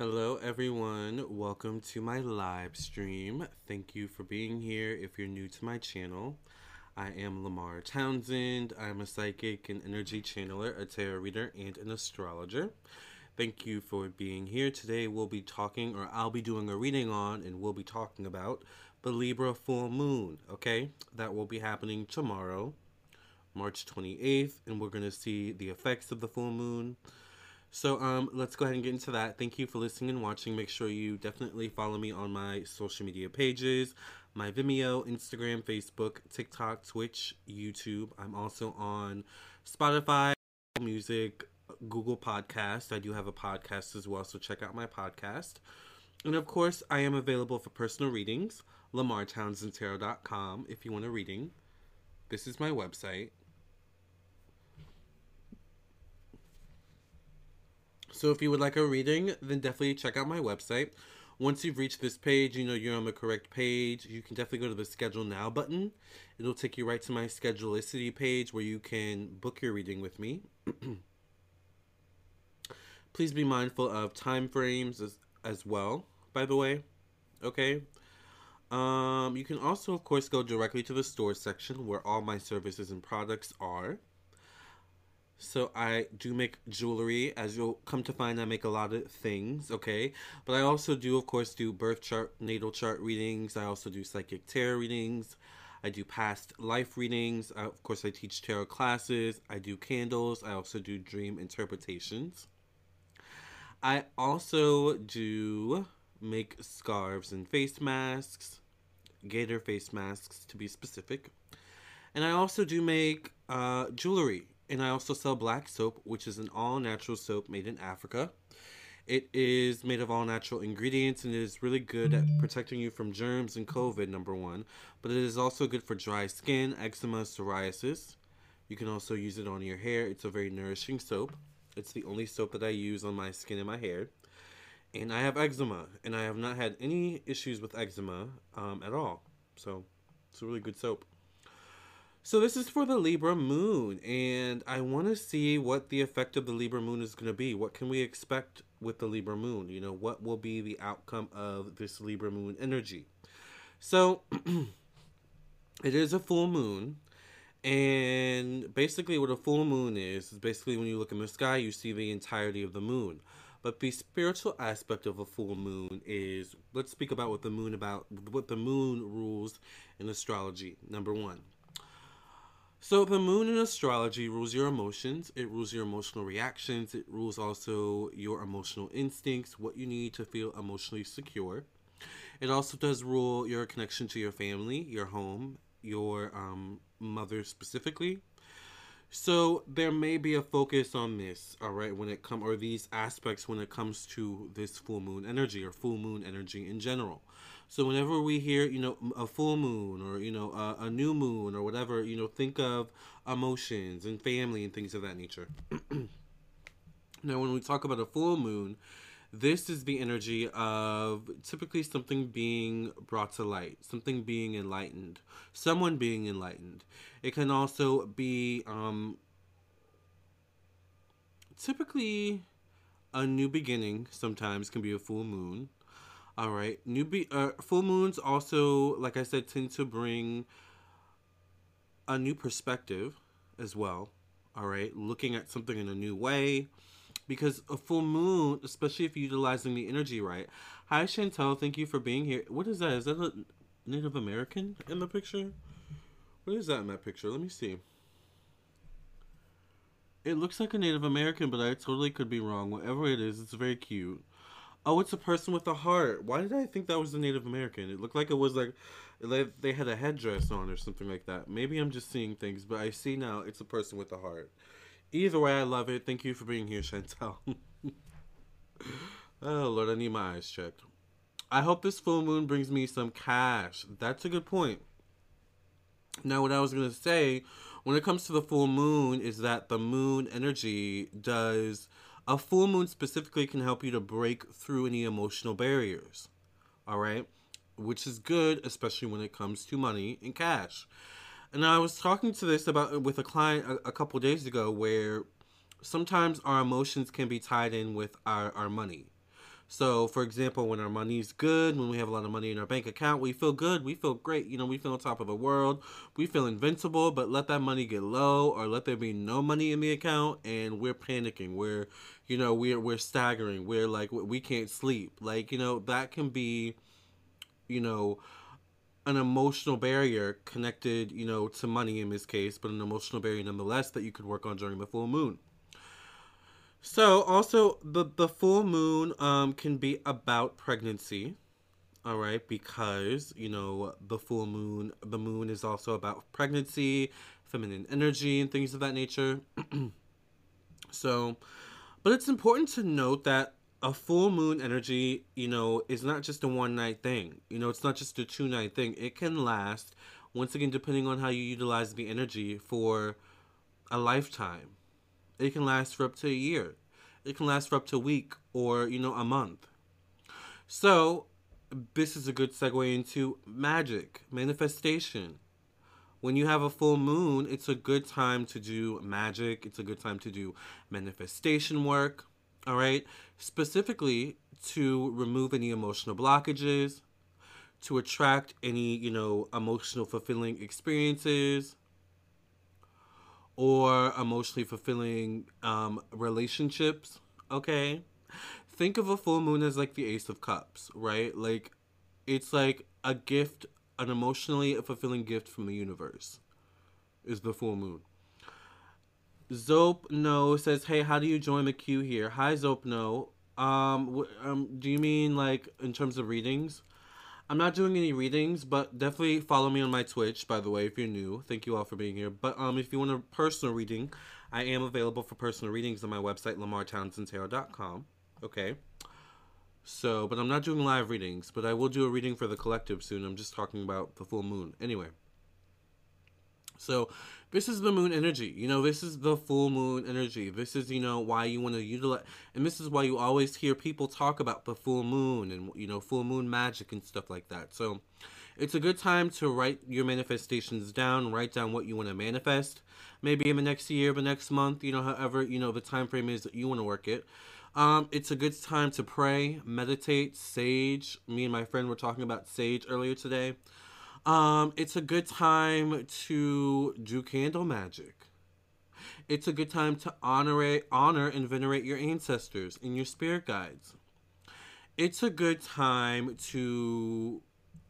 Hello, everyone. Welcome to my live stream. Thank you for being here. If you're new to my channel, I am Lamar Townsend. I'm a psychic and energy channeler, a tarot reader, and an astrologer. Thank you for being here. Today, we'll be talking, or I'll be doing a reading on, and we'll be talking about the Libra full moon, okay? That will be happening tomorrow, March 28th, and we're going to see the effects of the full moon so um, let's go ahead and get into that. Thank you for listening and watching. Make sure you definitely follow me on my social media pages, my Vimeo, Instagram, Facebook, TikTok, Twitch, YouTube. I'm also on Spotify, Music, Google Podcast. I do have a podcast as well, so check out my podcast. And of course, I am available for personal readings, lamartownsendtarot.com if you want a reading. This is my website. So if you would like a reading, then definitely check out my website. Once you've reached this page, you know you're on the correct page. You can definitely go to the schedule now button. It'll take you right to my schedulicity page where you can book your reading with me. Please be mindful of time frames as, as well, by the way. Okay. Um, you can also, of course, go directly to the store section where all my services and products are. So I do make jewelry, as you'll come to find. I make a lot of things, okay. But I also do, of course, do birth chart, natal chart readings. I also do psychic tarot readings. I do past life readings. I, of course, I teach tarot classes. I do candles. I also do dream interpretations. I also do make scarves and face masks, gaiter face masks to be specific. And I also do make uh, jewelry and I also sell black soap, which is an all natural soap made in Africa. It is made of all natural ingredients and it is really good at protecting you from germs and COVID, number one. But it is also good for dry skin, eczema, psoriasis. You can also use it on your hair. It's a very nourishing soap. It's the only soap that I use on my skin and my hair. And I have eczema, and I have not had any issues with eczema um, at all. So it's a really good soap. So this is for the Libra moon, and I want to see what the effect of the Libra moon is going to be. What can we expect with the Libra moon? You know, what will be the outcome of this Libra moon energy? So it is a full moon, and basically what a full moon is is basically when you look in the sky, you see the entirety of the moon. But the spiritual aspect of a full moon is let's speak about what the moon about what the moon rules in astrology. Number 1 so the moon in astrology rules your emotions, it rules your emotional reactions, it rules also your emotional instincts, what you need to feel emotionally secure. It also does rule your connection to your family, your home, your um, mother specifically. So there may be a focus on this, all right, when it come or these aspects when it comes to this full moon energy or full moon energy in general. So whenever we hear, you know, a full moon or you know a, a new moon or whatever, you know, think of emotions and family and things of that nature. now, when we talk about a full moon, this is the energy of typically something being brought to light, something being enlightened, someone being enlightened. It can also be um, typically a new beginning. Sometimes can be a full moon. All right, new be uh, full moons also, like I said, tend to bring a new perspective as well. All right, looking at something in a new way, because a full moon, especially if you're utilizing the energy right. Hi, Chantel. Thank you for being here. What is that? Is that a Native American in the picture? What is that in that picture? Let me see. It looks like a Native American, but I totally could be wrong. Whatever it is, it's very cute. Oh, it's a person with a heart. Why did I think that was a Native American? It looked like it was like, like they had a headdress on or something like that. Maybe I'm just seeing things, but I see now it's a person with a heart. Either way, I love it. Thank you for being here, Chantel. oh, Lord, I need my eyes checked. I hope this full moon brings me some cash. That's a good point. Now, what I was going to say when it comes to the full moon is that the moon energy does a full moon specifically can help you to break through any emotional barriers. All right? Which is good, especially when it comes to money and cash. And I was talking to this about with a client a, a couple days ago where sometimes our emotions can be tied in with our, our money. So, for example, when our money's good, when we have a lot of money in our bank account, we feel good. We feel great. You know, we feel on top of the world. We feel invincible, but let that money get low or let there be no money in the account and we're panicking. We're, you know, we're, we're staggering. We're like, we can't sleep. Like, you know, that can be, you know, an emotional barrier connected, you know, to money in this case, but an emotional barrier nonetheless that you could work on during the full moon. So also the the full moon um can be about pregnancy. All right, because, you know, the full moon, the moon is also about pregnancy, feminine energy and things of that nature. so, but it's important to note that a full moon energy, you know, is not just a one night thing. You know, it's not just a two night thing. It can last, once again, depending on how you utilize the energy for a lifetime. It can last for up to a year. It can last for up to a week or, you know, a month. So, this is a good segue into magic, manifestation. When you have a full moon, it's a good time to do magic. It's a good time to do manifestation work. All right. Specifically to remove any emotional blockages, to attract any, you know, emotional fulfilling experiences, or emotionally fulfilling um, relationships. Okay. Think of a full moon as like the Ace of Cups, right? Like, it's like a gift, an emotionally fulfilling gift from the universe, is the full moon. Zope No says, "Hey, how do you join the queue here?" Hi, Zope No. Um, um, do you mean like in terms of readings? I'm not doing any readings, but definitely follow me on my Twitch, by the way, if you're new. Thank you all for being here. But um, if you want a personal reading, I am available for personal readings on my website, lamartownsendtarot.com. Okay. So, but I'm not doing live readings, but I will do a reading for the collective soon. I'm just talking about the full moon. Anyway. So, this is the moon energy. You know, this is the full moon energy. This is, you know, why you want to utilize, and this is why you always hear people talk about the full moon and, you know, full moon magic and stuff like that. So, it's a good time to write your manifestations down, write down what you want to manifest, maybe in the next year, the next month, you know, however, you know, the time frame is that you want to work it. Um, it's a good time to pray, meditate, sage. Me and my friend were talking about sage earlier today. Um, it's a good time to do candle magic. It's a good time to honor honor and venerate your ancestors and your spirit guides. It's a good time to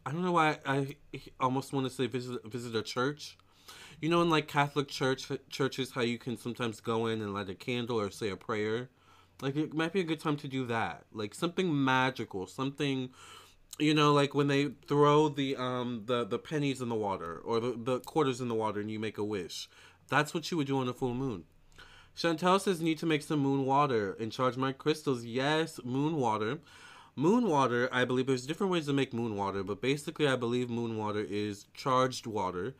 I don't know why I almost want to say visit visit a church. You know, in like Catholic church churches, how you can sometimes go in and light a candle or say a prayer. Like it might be a good time to do that. Like something magical, something you know like when they throw the um the the pennies in the water or the, the quarters in the water and you make a wish. That's what you would do on a full moon. Chantel says need to make some moon water and charge my crystals. Yes moon water. Moon water i believe there's different ways to make moon water but basically i believe moon water is charged water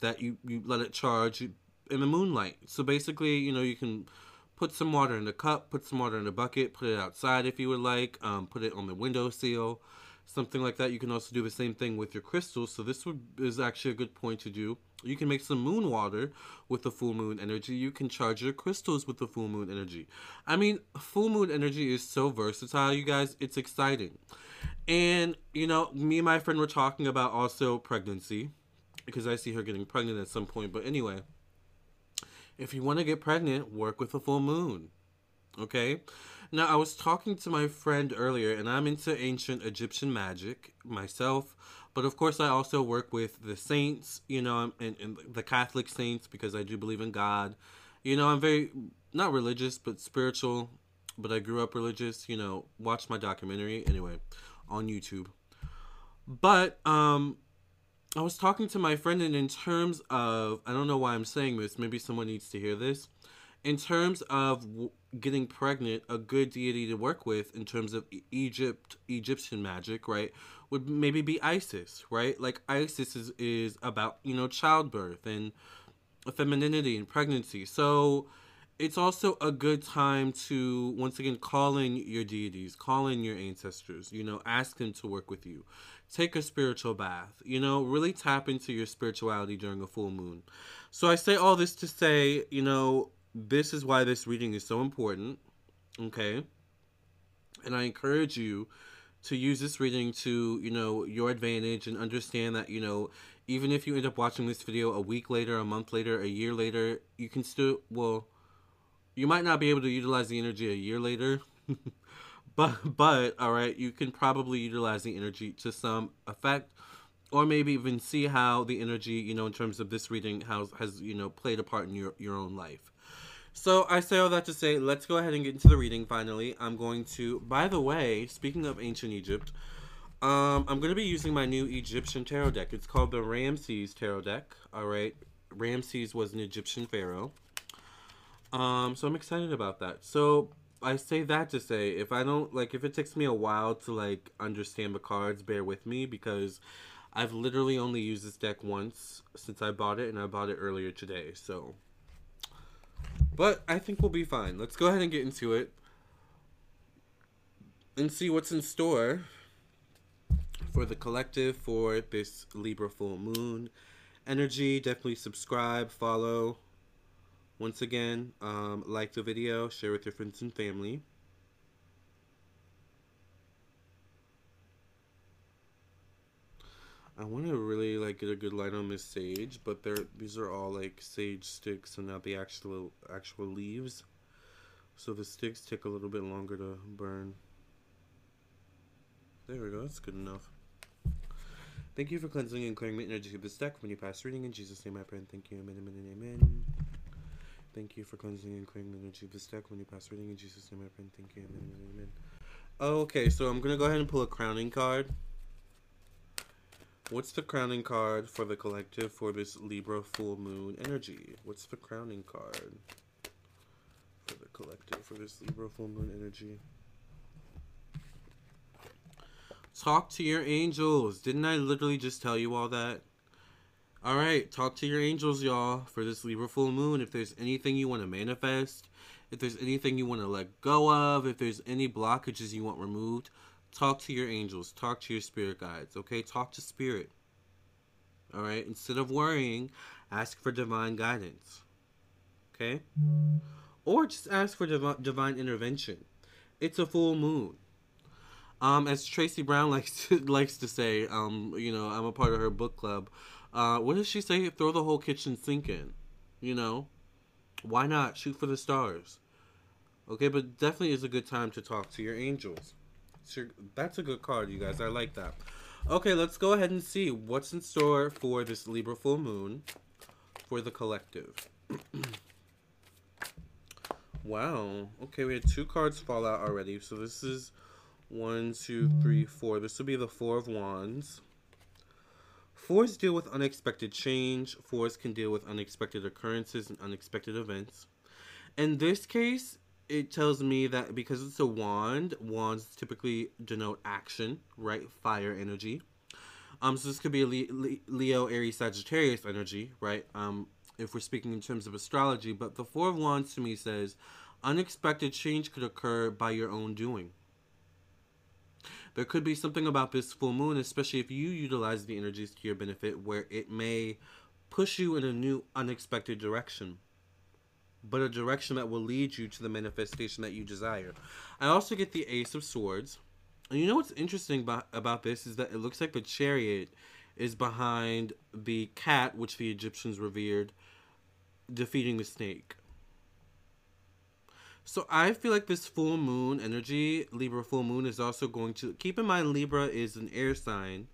that you you let it charge in the moonlight. So basically you know you can put some water in a cup put some water in a bucket put it outside if you would like um, put it on the window seal something like that. You can also do the same thing with your crystals. So this would, is actually a good point to do. You can make some moon water with the full moon energy. You can charge your crystals with the full moon energy. I mean, full moon energy is so versatile, you guys. It's exciting. And, you know, me and my friend were talking about also pregnancy because I see her getting pregnant at some point. But anyway, if you want to get pregnant, work with a full moon. Okay? Now, I was talking to my friend earlier, and I'm into ancient Egyptian magic myself. But of course, I also work with the saints, you know, and, and the Catholic saints because I do believe in God. You know, I'm very, not religious, but spiritual. But I grew up religious, you know, watch my documentary anyway on YouTube. But, um, I was talking to my friend, and in terms of, I don't know why I'm saying this, maybe someone needs to hear this. In terms of getting pregnant, a good deity to work with in terms of Egypt, Egyptian magic, right, would maybe be Isis, right? Like Isis is, is about, you know, childbirth and femininity and pregnancy. So it's also a good time to, once again, call in your deities, call in your ancestors, you know, ask them to work with you. Take a spiritual bath, you know, really tap into your spirituality during a full moon. So I say all this to say, you know, this is why this reading is so important. Okay. And I encourage you to use this reading to, you know, your advantage and understand that, you know, even if you end up watching this video a week later, a month later, a year later, you can still, well, you might not be able to utilize the energy a year later. but, but, all right, you can probably utilize the energy to some effect or maybe even see how the energy, you know, in terms of this reading, has, has you know, played a part in your, your own life. So I say all that to say, let's go ahead and get into the reading finally. I'm going to, by the way, speaking of ancient Egypt, um, I'm going to be using my new Egyptian tarot deck. It's called the Ramses tarot deck. All right. Ramses was an Egyptian pharaoh. Um, so I'm excited about that. So I say that to say, if I don't, like, if it takes me a while to, like, understand the cards, bear with me because I've literally only used this deck once since I bought it and I bought it earlier today. So but I think we'll be fine. Let's go ahead and get into it and see what's in store for the collective for this Libra full moon energy. Definitely subscribe, follow. Once again, um, like the video, share with your friends and family. I want to really like get a good light on this sage, but they're these are all like sage sticks and not the actual actual leaves. So the sticks take a little bit longer to burn. There we go, that's good enough. Thank you for cleansing and clearing the energy of this deck when you pass reading. In Jesus' name I pray and thank you. Amen, amen, and amen. Thank you for cleansing and clearing the energy of this deck when you pass reading. In Jesus' name I pray thank you. Amen, amen, amen. Okay, so I'm going to go ahead and pull a crowning card. What's the crowning card for the collective for this Libra full moon energy? What's the crowning card for the collective for this Libra full moon energy? Talk to your angels. Didn't I literally just tell you all that? All right, talk to your angels, y'all, for this Libra full moon. If there's anything you want to manifest, if there's anything you want to let go of, if there's any blockages you want removed, Talk to your angels. Talk to your spirit guides. Okay? Talk to spirit. All right? Instead of worrying, ask for divine guidance. Okay? Or just ask for div- divine intervention. It's a full moon. Um, as Tracy Brown likes to, likes to say, um, you know, I'm a part of her book club. Uh, what does she say? Throw the whole kitchen sink in. You know, why not shoot for the stars? Okay, but definitely is a good time to talk to your angels that's a good card, you guys. I like that. Okay, let's go ahead and see what's in store for this Libra full moon for the collective. wow. Okay, we had two cards fall out already. So this is one, two, three, four. This will be the Four of Wands. Fours deal with unexpected change. Fours can deal with unexpected occurrences and unexpected events. In this case, it tells me that because it's a wand, wands typically denote action, right? Fire energy. Um, so this could be a Leo, Aries, Sagittarius energy, right? Um, if we're speaking in terms of astrology, but the Four of Wands to me says unexpected change could occur by your own doing. There could be something about this full moon, especially if you utilize the energies to your benefit, where it may push you in a new, unexpected direction but a direction that will lead you to the manifestation that you desire. I also get the Ace of Swords. And you know what's interesting about, this is that it looks like the chariot is behind the cat, which the Egyptians revered, defeating the snake. So I feel like this full moon energy, Libra full moon, is also going to keep in mind Libra is an air sign,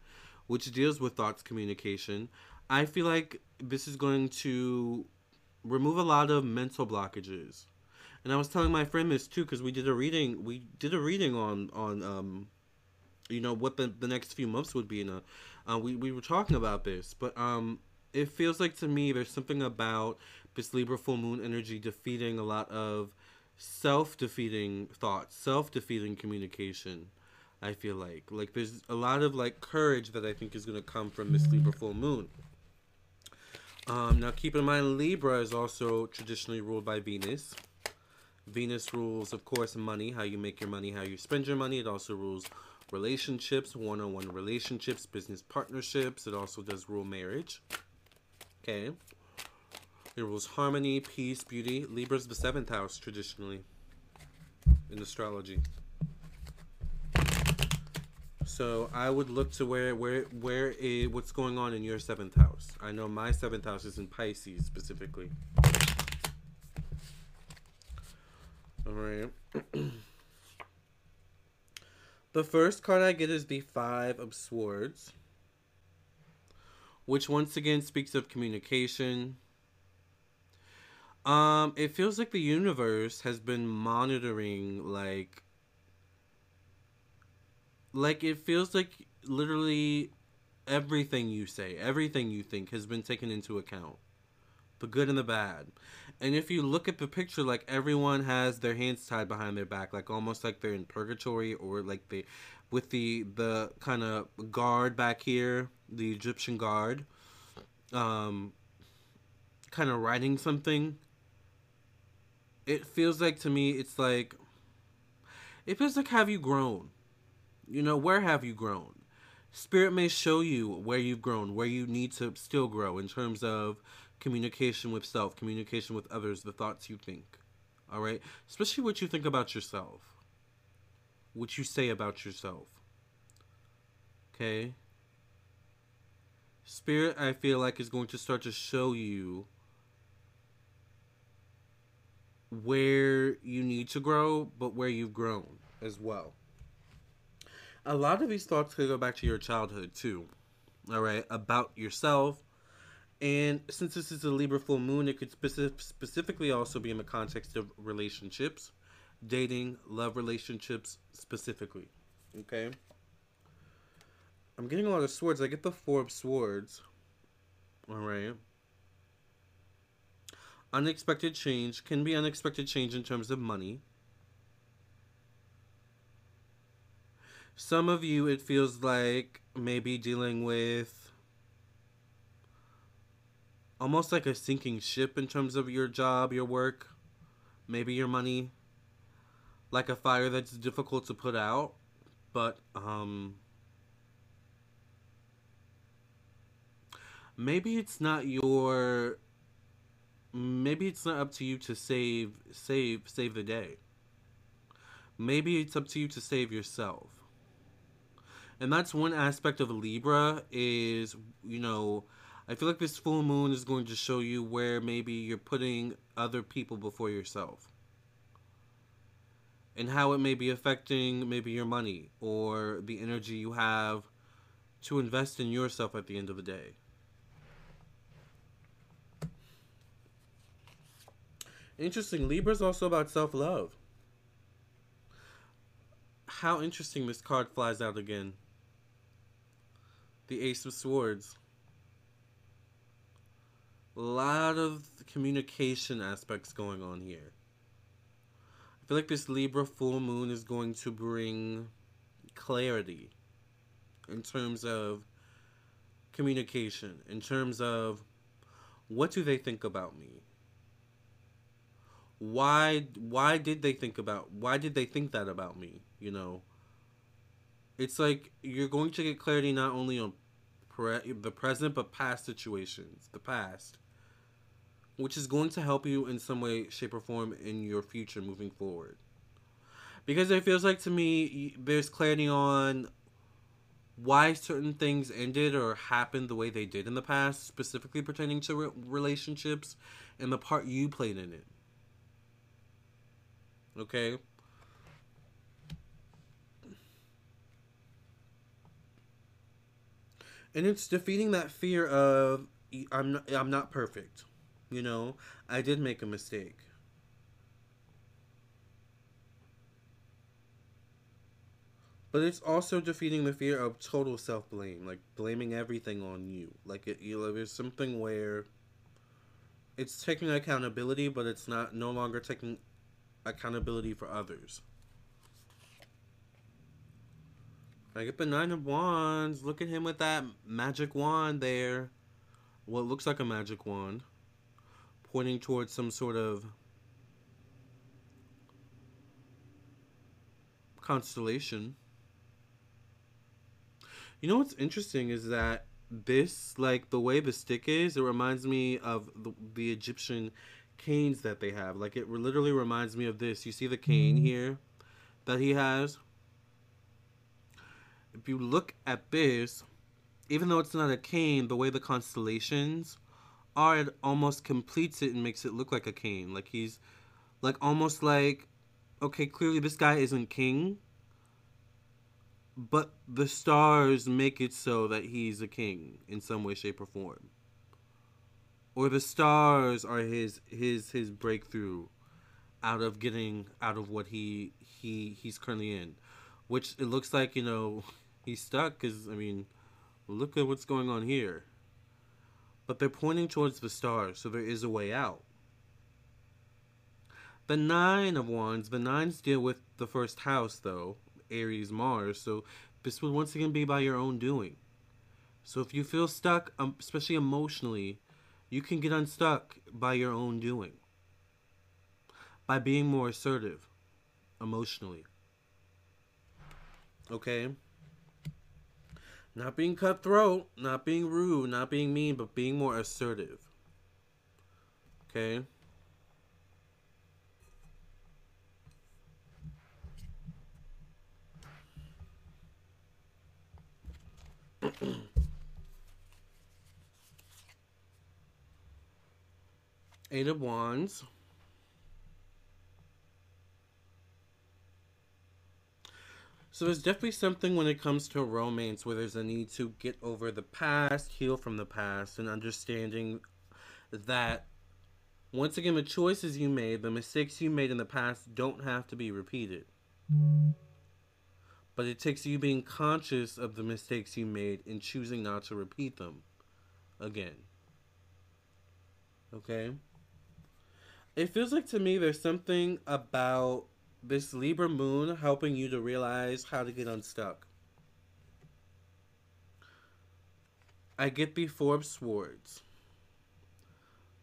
which deals with thoughts communication. I feel like this is going to remove a lot of mental blockages. And I was telling my friend this too because we did a reading. We did a reading on on um, you know what the the next few months would be. In a, uh, we we were talking about this, but um, it feels like to me there's something about this Libra full moon energy defeating a lot of self defeating thoughts, self defeating communication. I feel like like there's a lot of like courage that I think is gonna come from this Libra full moon. Um, now, keep in mind, Libra is also traditionally ruled by Venus. Venus rules, of course, money, how you make your money, how you spend your money. It also rules relationships, one on one relationships, business partnerships. It also does rule marriage. Okay. It rules harmony, peace, beauty. Libra's the seventh house, traditionally, in astrology. So I would look to where where where is what's going on in your seventh house. I know my seventh house is in Pisces specifically. All right. the first card I get is the Five of Swords, which once again speaks of communication. Um, it feels like the universe has been monitoring like like it feels like literally everything you say, everything you think has been taken into account. The good and the bad. And if you look at the picture, like everyone has their hands tied behind their back, like almost like they're in purgatory or like they with the the kind of guard back here, the Egyptian guard, um kind of writing something. It feels like to me it's like it feels like have you grown? You know, where have you grown? Spirit may show you where you've grown, where you need to still grow in terms of communication with self, communication with others, the thoughts you think. All right? Especially what you think about yourself, what you say about yourself. Okay? Spirit, I feel like, is going to start to show you where you need to grow, but where you've grown as well a lot of these thoughts could go back to your childhood too. All right, about yourself. And since this is a Libra full moon, it could specific, specifically also be in the context of relationships, dating, love relationships specifically. Okay? I'm getting a lot of swords. I get the Four of Swords. All right. Unexpected change can be unexpected change in terms of money. Some of you, it feels like maybe dealing with almost like a sinking ship in terms of your job, your work, maybe your money. Like a fire that's difficult to put out, but um maybe it's not your maybe it's not up to you to save save save the day. Maybe it's up to you to save yourself and that's one aspect of Libra is you know I feel like this full moon is going to show you where maybe you're putting other people before yourself and how it may be affecting maybe your money or the energy you have to invest in yourself at the end of the day. Interesting. Libra is also about self love. How interesting this card flies out again the Ace of Swords. A lot of communication aspects going on here. I feel like this Libra full moon is going to bring clarity in terms of communication, in terms of what do they think about me? Why why did they think about why did they think that about me, you know? It's like you're going to get clarity not only on pre- the present but past situations, the past, which is going to help you in some way, shape, or form in your future moving forward. Because it feels like to me, there's clarity on why certain things ended or happened the way they did in the past, specifically pertaining to re- relationships and the part you played in it. Okay? and it's defeating that fear of I'm not, I'm not perfect. You know, I did make a mistake. But it's also defeating the fear of total self blame, like blaming everything on you. Like it, you know, there's something where it's taking accountability, but it's not no longer taking accountability for others. I get the Nine of Wands. Look at him with that magic wand there. What looks like a magic wand. Pointing towards some sort of constellation. You know what's interesting is that this, like the way the stick is, it reminds me of the, the Egyptian canes that they have. Like it literally reminds me of this. You see the cane mm-hmm. here that he has? if you look at this, even though it's not a cane, the way the constellations are, it almost completes it and makes it look like a cane. Like he's, like almost like, okay, clearly this guy isn't king, but the stars make it so that he's a king in some way, shape, or form. Or the stars are his his his breakthrough out of getting out of what he he he's currently in, which it looks like you know he's stuck because I mean, look at what's going on here. But they're pointing towards the stars, so there is a way out. The nine of wands, the nines deal with the first house though, Aries, Mars. So this would once again be by your own doing. So if you feel stuck, um, especially emotionally, you can get unstuck by your own doing. By being more assertive emotionally. Okay? Not being cutthroat, not being rude, not being mean, but being more assertive. Okay? Eight of Wands. So there's definitely something when it comes to romance where there's a need to get over the past, heal from the past, and understanding that once again the choices you made, the mistakes you made in the past don't have to be repeated. But it takes you being conscious of the mistakes you made and choosing not to repeat them again. Okay? It feels like to me there's something about this Libra moon helping you to realize how to get unstuck. I get the of Swords.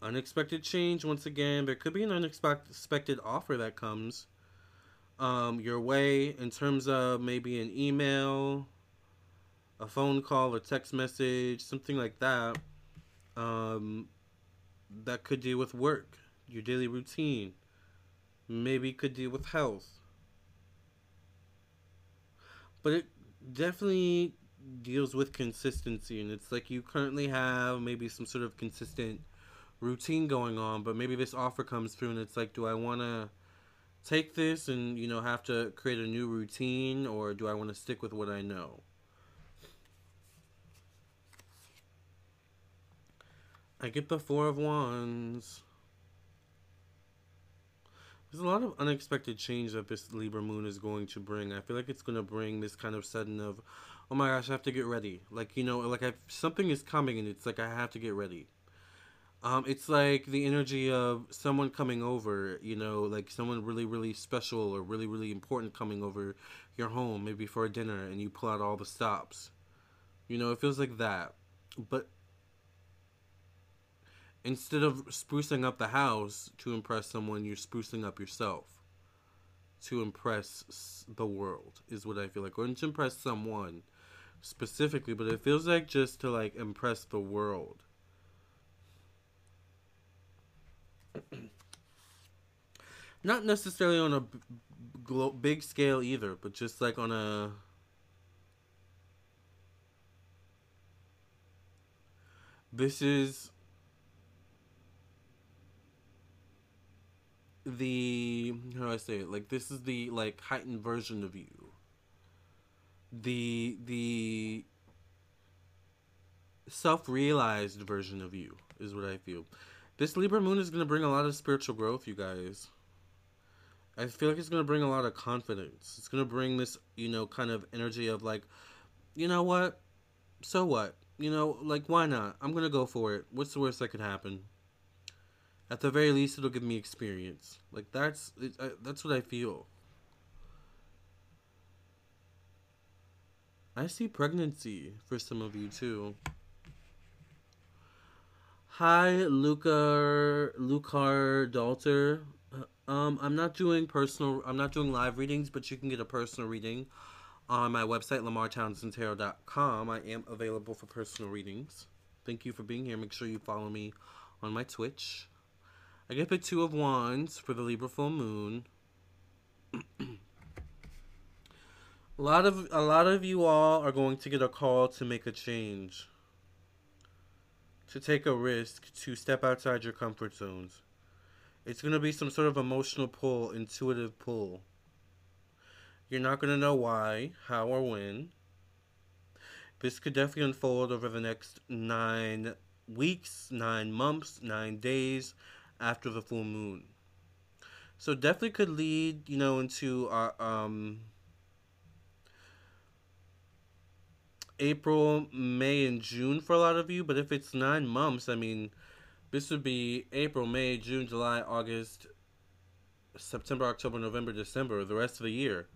Unexpected change, once again. There could be an unexpected offer that comes um, your way in terms of maybe an email, a phone call, a text message, something like that. Um, that could deal with work, your daily routine maybe could deal with health. But it definitely deals with consistency and it's like you currently have maybe some sort of consistent routine going on, but maybe this offer comes through and it's like do I want to take this and you know have to create a new routine or do I want to stick with what I know? I get the 4 of wands. There's a lot of unexpected change that this Libra moon is going to bring. I feel like it's going to bring this kind of sudden of, oh my gosh, I have to get ready. Like, you know, like I, something is coming and it's like I have to get ready. Um, it's like the energy of someone coming over, you know, like someone really, really special or really, really important coming over your home, maybe for a dinner, and you pull out all the stops. You know, it feels like that. But instead of sprucing up the house to impress someone, you're sprucing up yourself to impress the world, is what I feel like. Or to impress someone specifically, but it feels like just to like impress the world. Not necessarily on a big scale either, but just like on a this is the how do I say it? Like this is the like heightened version of you. The the self-realized version of you is what I feel. This Libra moon is going to bring a lot of spiritual growth, you guys. I feel like it's going to bring a lot of confidence. It's going to bring this, you know, kind of energy of like, you know what? So what? You know, like why not? I'm going to go for it. What's the worst that could happen? At the very least, it'll give me experience. Like that's it, I, that's what I feel. I see pregnancy for some of you too. Hi, Luca, Lucar Dalter. Uh, um, I'm not doing personal. I'm not doing live readings, but you can get a personal reading on my website, lamartownsendtarot.com. I am available for personal readings. Thank you for being here. Make sure you follow me on my Twitch. I get the Two of Wands for the Libra full moon. A lot of a lot of you all are going to get a call to make a change. To take a risk, to step outside your comfort zones. It's going to be some sort of emotional pull, intuitive pull. You're not going to know why, how, or when. This could definitely unfold over the next nine weeks, nine months, nine days after the full moon. So definitely could lead, you know, into our um April, May, and June for a lot of you. But if it's nine months, I mean, this would be April, May, June, July, August, September, October, November, December, the rest of the year.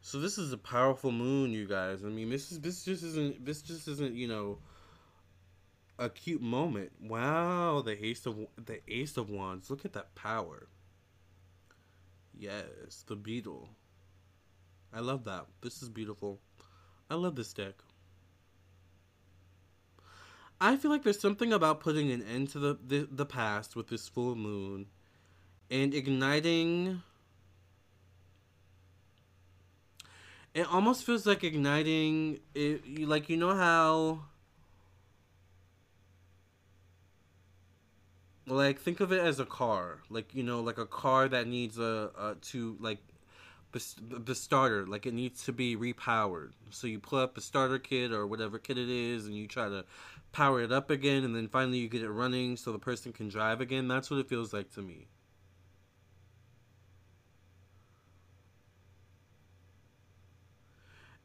So this is a powerful moon, you guys. I mean, this is this just isn't this just isn't you know a cute moment. Wow, the ace of the ace of wands. Look at that power. Yes, the beetle. I love that. This is beautiful. I love this deck. I feel like there's something about putting an end to the, the, the past with this full moon and igniting. It almost feels like igniting. It, like, you know how. Like, think of it as a car. Like, you know, like a car that needs a, a to, like, the, starter. Like it needs to be repowered. So you pull up a starter kit or whatever kit it is and you try to power it up again and then finally you get it running so the person can drive again. That's what it feels like to me.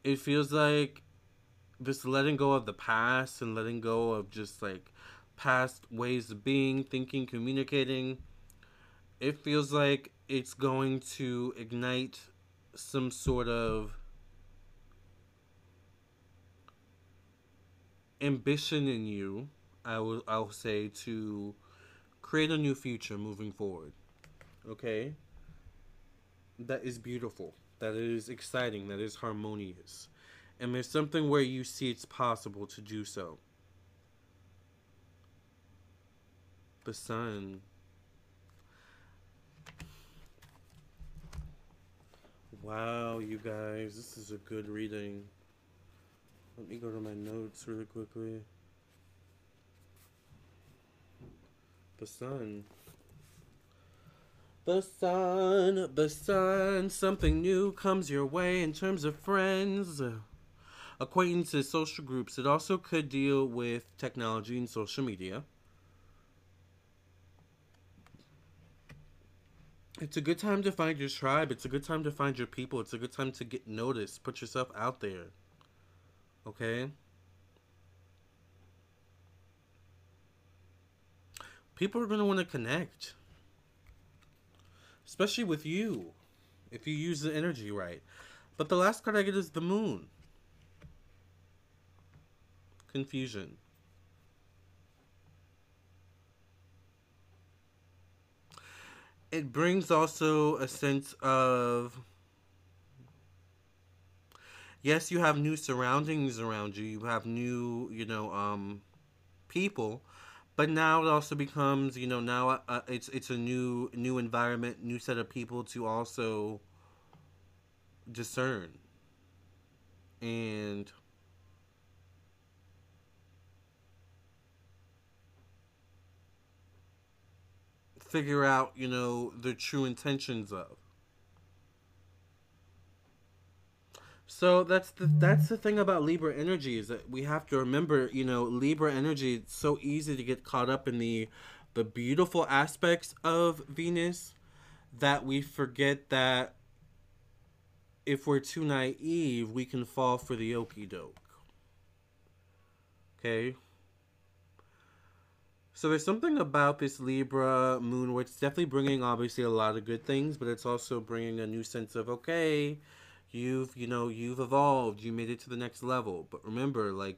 It feels like just letting go of the past and letting go of just like past ways of being thinking communicating it feels like it's going to ignite some sort of ambition in you, I will I'll say to create a new future moving forward. Okay? That is beautiful. That is exciting. That is harmonious. And there's something where you see it's possible to do so. The sun Wow, you guys, this is a good reading. Let me go to my notes really quickly. The sun. The sun, the sun, something new comes your way in terms of friends, acquaintances, social groups. It also could deal with technology and social media. It's a good time to find your tribe. It's a good time to find your people. It's a good time to get noticed. Put yourself out there. Okay? People are going to want to connect. Especially with you. If you use the energy right. But the last card I get is the moon. Confusion. It brings also a sense of yes you have new surroundings around you. You have new you know um people but now it also becomes you know now uh, it's it's a new new environment new set of people to also discern. And figure out, you know, the true intentions of. So that's the that's the thing about Libra energy is that we have to remember, you know, Libra energy it's so easy to get caught up in the the beautiful aspects of Venus that we forget that if we're too naive, we can fall for the okey doke. Okay? So there's something about this Libra moon where it's definitely bringing obviously a lot of good things, but it's also bringing a new sense of okay, you've you know you've evolved, you made it to the next level. But remember, like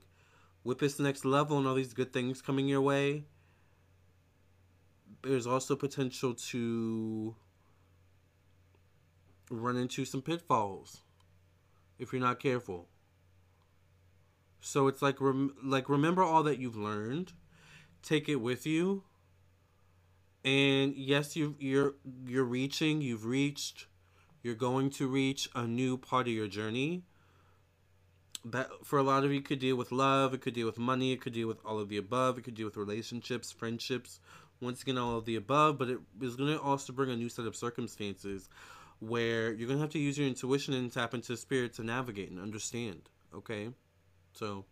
with this next level and all these good things coming your way, there's also potential to run into some pitfalls if you're not careful. So it's like rem- like remember all that you've learned take it with you. And yes, you you're you're reaching, you've reached You're going to reach a new part of your journey. That for a lot of you could deal with love, it could deal with money, it could deal with all of the above, it could deal with relationships, friendships, once again all of the above, but it is going to also bring a new set of circumstances where you're going to have to use your intuition and tap into spirit to navigate and understand, okay? So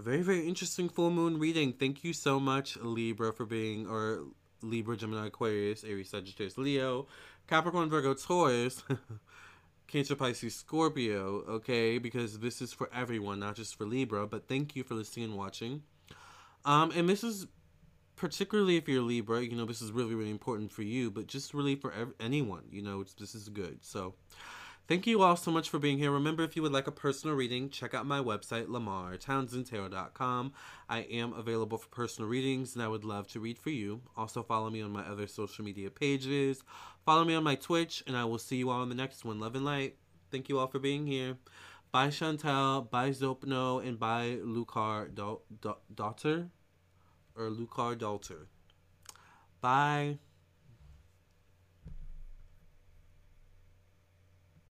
very, very interesting full moon reading. Thank you so much, Libra, for being, or Libra, Gemini, Aquarius, Aries, Sagittarius, Leo, Capricorn, Virgo, Taurus, Cancer, Pisces, Scorpio, okay? Because this is for everyone, not just for Libra. But thank you for listening and watching. Um, and this is particularly if you're Libra, you know, this is really, really important for you, but just really for ev- anyone, you know, this is good. So, Thank you all so much for being here. Remember, if you would like a personal reading, check out my website, lamartownsendtarot.com. I am available for personal readings, and I would love to read for you. Also, follow me on my other social media pages. Follow me on my Twitch, and I will see you all in the next one. Love and light. Thank you all for being here. Bye, Chantel. Bye, Zopno. And bye, Lucar Daughter. Or Lucar Dalter. Bye.